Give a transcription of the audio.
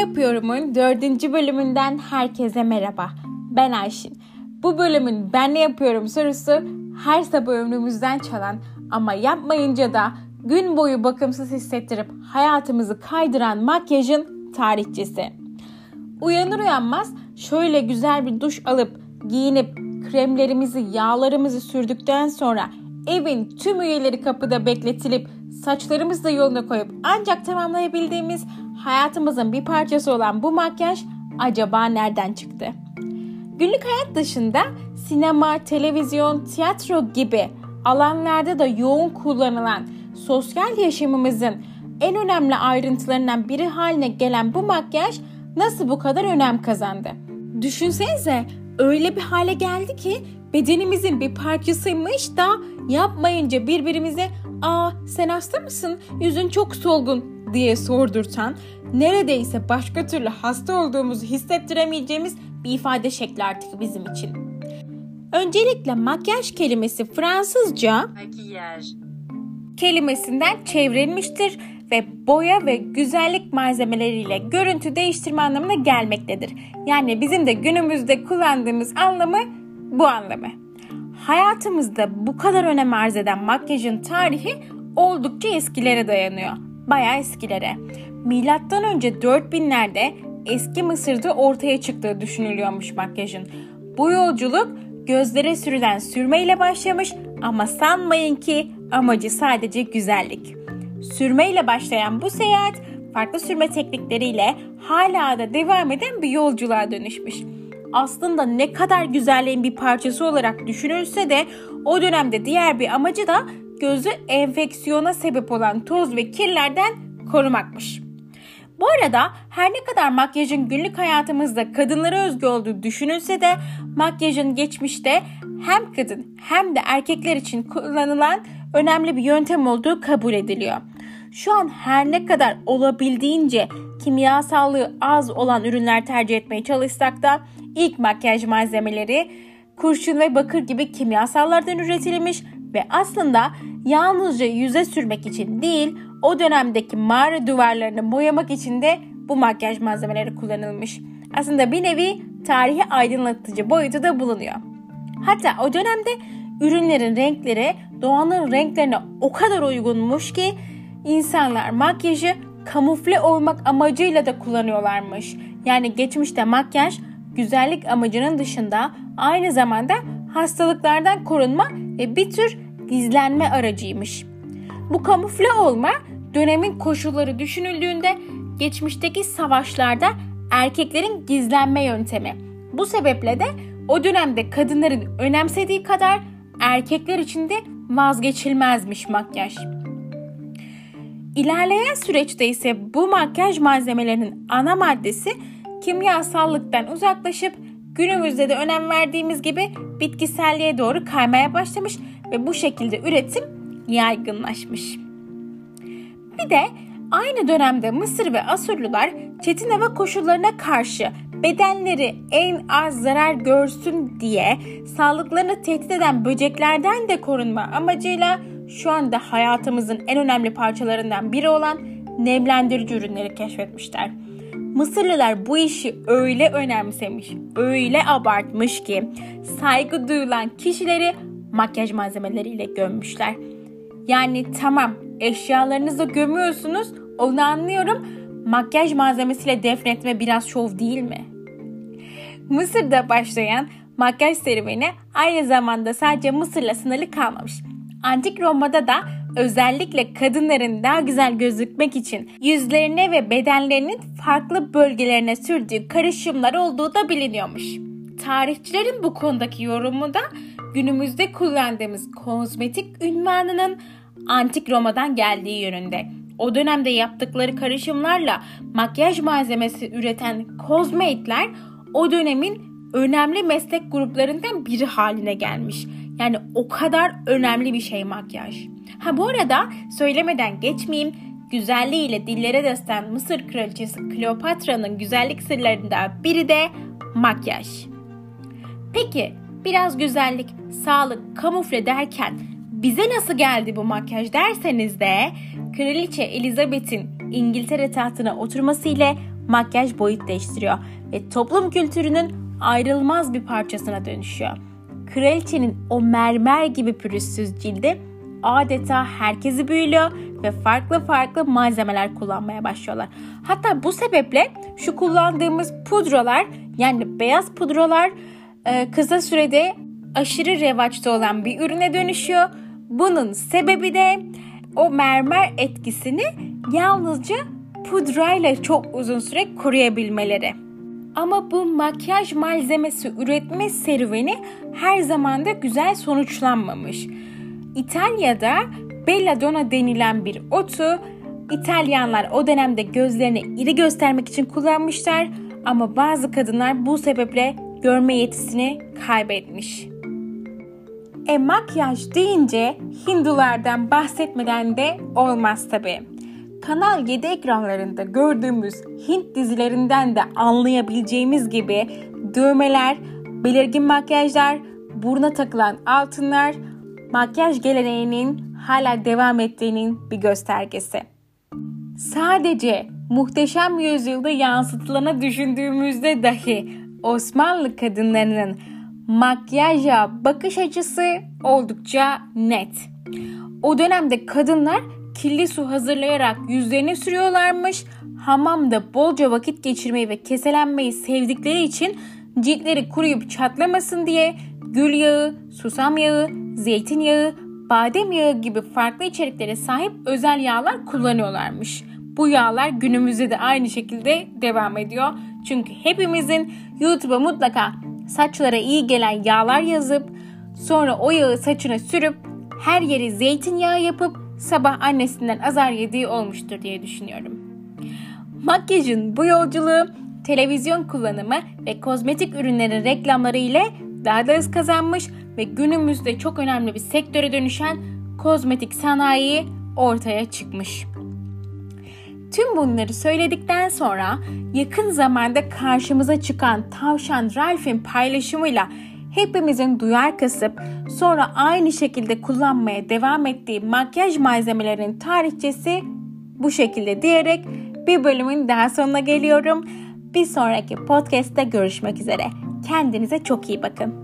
Yapıyorum'un dördüncü bölümünden herkese merhaba. Ben Ayşin. Bu bölümün Ben Ne Yapıyorum sorusu her sabah ömrümüzden çalan ama yapmayınca da gün boyu bakımsız hissettirip hayatımızı kaydıran makyajın tarihçesi. Uyanır uyanmaz şöyle güzel bir duş alıp giyinip kremlerimizi, yağlarımızı sürdükten sonra evin tüm üyeleri kapıda bekletilip saçlarımızı da yoluna koyup ancak tamamlayabildiğimiz hayatımızın bir parçası olan bu makyaj acaba nereden çıktı? Günlük hayat dışında sinema, televizyon, tiyatro gibi alanlarda da yoğun kullanılan sosyal yaşamımızın en önemli ayrıntılarından biri haline gelen bu makyaj nasıl bu kadar önem kazandı? Düşünsenize öyle bir hale geldi ki bedenimizin bir parçasıymış da yapmayınca birbirimize ''Aa sen hasta mısın? Yüzün çok solgun.'' Diye sordurtan, neredeyse başka türlü hasta olduğumuzu hissettiremeyeceğimiz bir ifade şekli artık bizim için. Öncelikle makyaj kelimesi Fransızca kelimesinden çevrilmiştir ve boya ve güzellik malzemeleriyle görüntü değiştirme anlamına gelmektedir. Yani bizim de günümüzde kullandığımız anlamı bu anlamı. Hayatımızda bu kadar önem arz eden makyajın tarihi oldukça eskilere dayanıyor bayağı eskilere. Milattan önce 4000'lerde eski Mısır'da ortaya çıktığı düşünülüyormuş makyajın. Bu yolculuk gözlere sürülen sürmeyle başlamış ama sanmayın ki amacı sadece güzellik. Sürmeyle başlayan bu seyahat farklı sürme teknikleriyle hala da devam eden bir yolculuğa dönüşmüş. Aslında ne kadar güzelliğin bir parçası olarak düşünülse de o dönemde diğer bir amacı da gözü enfeksiyona sebep olan toz ve kirlerden korumakmış. Bu arada her ne kadar makyajın günlük hayatımızda kadınlara özgü olduğu düşünülse de makyajın geçmişte hem kadın hem de erkekler için kullanılan önemli bir yöntem olduğu kabul ediliyor. Şu an her ne kadar olabildiğince kimyasallığı az olan ürünler tercih etmeye çalışsak da ilk makyaj malzemeleri kurşun ve bakır gibi kimyasallardan üretilmiş ve aslında yalnızca yüze sürmek için değil, o dönemdeki mağara duvarlarını boyamak için de bu makyaj malzemeleri kullanılmış. Aslında bir nevi tarihi aydınlatıcı boyutu da bulunuyor. Hatta o dönemde ürünlerin renkleri doğanın renklerine o kadar uygunmuş ki insanlar makyajı kamufle olmak amacıyla da kullanıyorlarmış. Yani geçmişte makyaj güzellik amacının dışında aynı zamanda hastalıklardan korunma ve bir tür gizlenme aracıymış. Bu kamufle olma dönemin koşulları düşünüldüğünde geçmişteki savaşlarda erkeklerin gizlenme yöntemi. Bu sebeple de o dönemde kadınların önemsediği kadar erkekler için de vazgeçilmezmiş makyaj. İlerleyen süreçte ise bu makyaj malzemelerinin ana maddesi kimyasallıktan uzaklaşıp günümüzde de önem verdiğimiz gibi bitkiselliğe doğru kaymaya başlamış ve bu şekilde üretim yaygınlaşmış. Bir de aynı dönemde Mısır ve Asurlular çetin hava koşullarına karşı bedenleri en az zarar görsün diye sağlıklarını tehdit eden böceklerden de korunma amacıyla şu anda hayatımızın en önemli parçalarından biri olan nemlendirici ürünleri keşfetmişler. Mısırlılar bu işi öyle önemsemiş, öyle abartmış ki saygı duyulan kişileri makyaj malzemeleriyle gömmüşler. Yani tamam eşyalarınızı gömüyorsunuz onu anlıyorum. Makyaj malzemesiyle defnetme biraz şov değil mi? Mısır'da başlayan makyaj serüveni aynı zamanda sadece Mısır'la sınırlı kalmamış. Antik Roma'da da özellikle kadınların daha güzel gözükmek için yüzlerine ve bedenlerinin farklı bölgelerine sürdüğü karışımlar olduğu da biliniyormuş. Tarihçilerin bu konudaki yorumu da günümüzde kullandığımız kozmetik ünvanının antik Roma'dan geldiği yönünde. O dönemde yaptıkları karışımlarla makyaj malzemesi üreten kozmetler o dönemin önemli meslek gruplarından biri haline gelmiş. Yani o kadar önemli bir şey makyaj. Ha bu arada söylemeden geçmeyeyim. Güzelliğiyle dillere destan Mısır kraliçesi Kleopatra'nın güzellik sırlarından biri de makyaj. Peki biraz güzellik, sağlık, kamufle derken bize nasıl geldi bu makyaj derseniz de Kraliçe Elizabeth'in İngiltere tahtına oturması ile makyaj boyut değiştiriyor ve toplum kültürünün ayrılmaz bir parçasına dönüşüyor. Kraliçenin o mermer gibi pürüzsüz cildi adeta herkesi büyülüyor ve farklı farklı malzemeler kullanmaya başlıyorlar. Hatta bu sebeple şu kullandığımız pudralar yani beyaz pudralar e, kısa sürede aşırı revaçta olan bir ürüne dönüşüyor. Bunun sebebi de o mermer etkisini yalnızca pudrayla çok uzun süre koruyabilmeleri. Ama bu makyaj malzemesi üretme serüveni her zaman da güzel sonuçlanmamış. İtalya'da belladonna denilen bir otu İtalyanlar o dönemde gözlerini iri göstermek için kullanmışlar ama bazı kadınlar bu sebeple görme yetisini kaybetmiş. E makyaj deyince Hindulardan bahsetmeden de olmaz tabi. Kanal 7 ekranlarında gördüğümüz Hint dizilerinden de anlayabileceğimiz gibi dövmeler, belirgin makyajlar, buruna takılan altınlar makyaj geleneğinin hala devam ettiğinin bir göstergesi. Sadece muhteşem yüzyılda yansıtılana düşündüğümüzde dahi Osmanlı kadınlarının makyaja bakış açısı oldukça net. O dönemde kadınlar kirli su hazırlayarak yüzlerine sürüyorlarmış. Hamamda bolca vakit geçirmeyi ve keselenmeyi sevdikleri için ciltleri kuruyup çatlamasın diye gül yağı, susam yağı, zeytinyağı, badem yağı gibi farklı içeriklere sahip özel yağlar kullanıyorlarmış. Bu yağlar günümüzde de aynı şekilde devam ediyor. Çünkü hepimizin YouTube'a mutlaka saçlara iyi gelen yağlar yazıp sonra o yağı saçına sürüp her yeri zeytinyağı yapıp sabah annesinden azar yediği olmuştur diye düşünüyorum. Makyajın bu yolculuğu televizyon kullanımı ve kozmetik ürünlerin reklamları ile daha da hız kazanmış ve günümüzde çok önemli bir sektöre dönüşen kozmetik sanayi ortaya çıkmış. Tüm bunları söyledikten sonra yakın zamanda karşımıza çıkan tavşan Ralph'in paylaşımıyla hepimizin duyar kasıp sonra aynı şekilde kullanmaya devam ettiği makyaj malzemelerinin tarihçesi bu şekilde diyerek bir bölümün daha sonuna geliyorum. Bir sonraki podcast'te görüşmek üzere. Kendinize çok iyi bakın.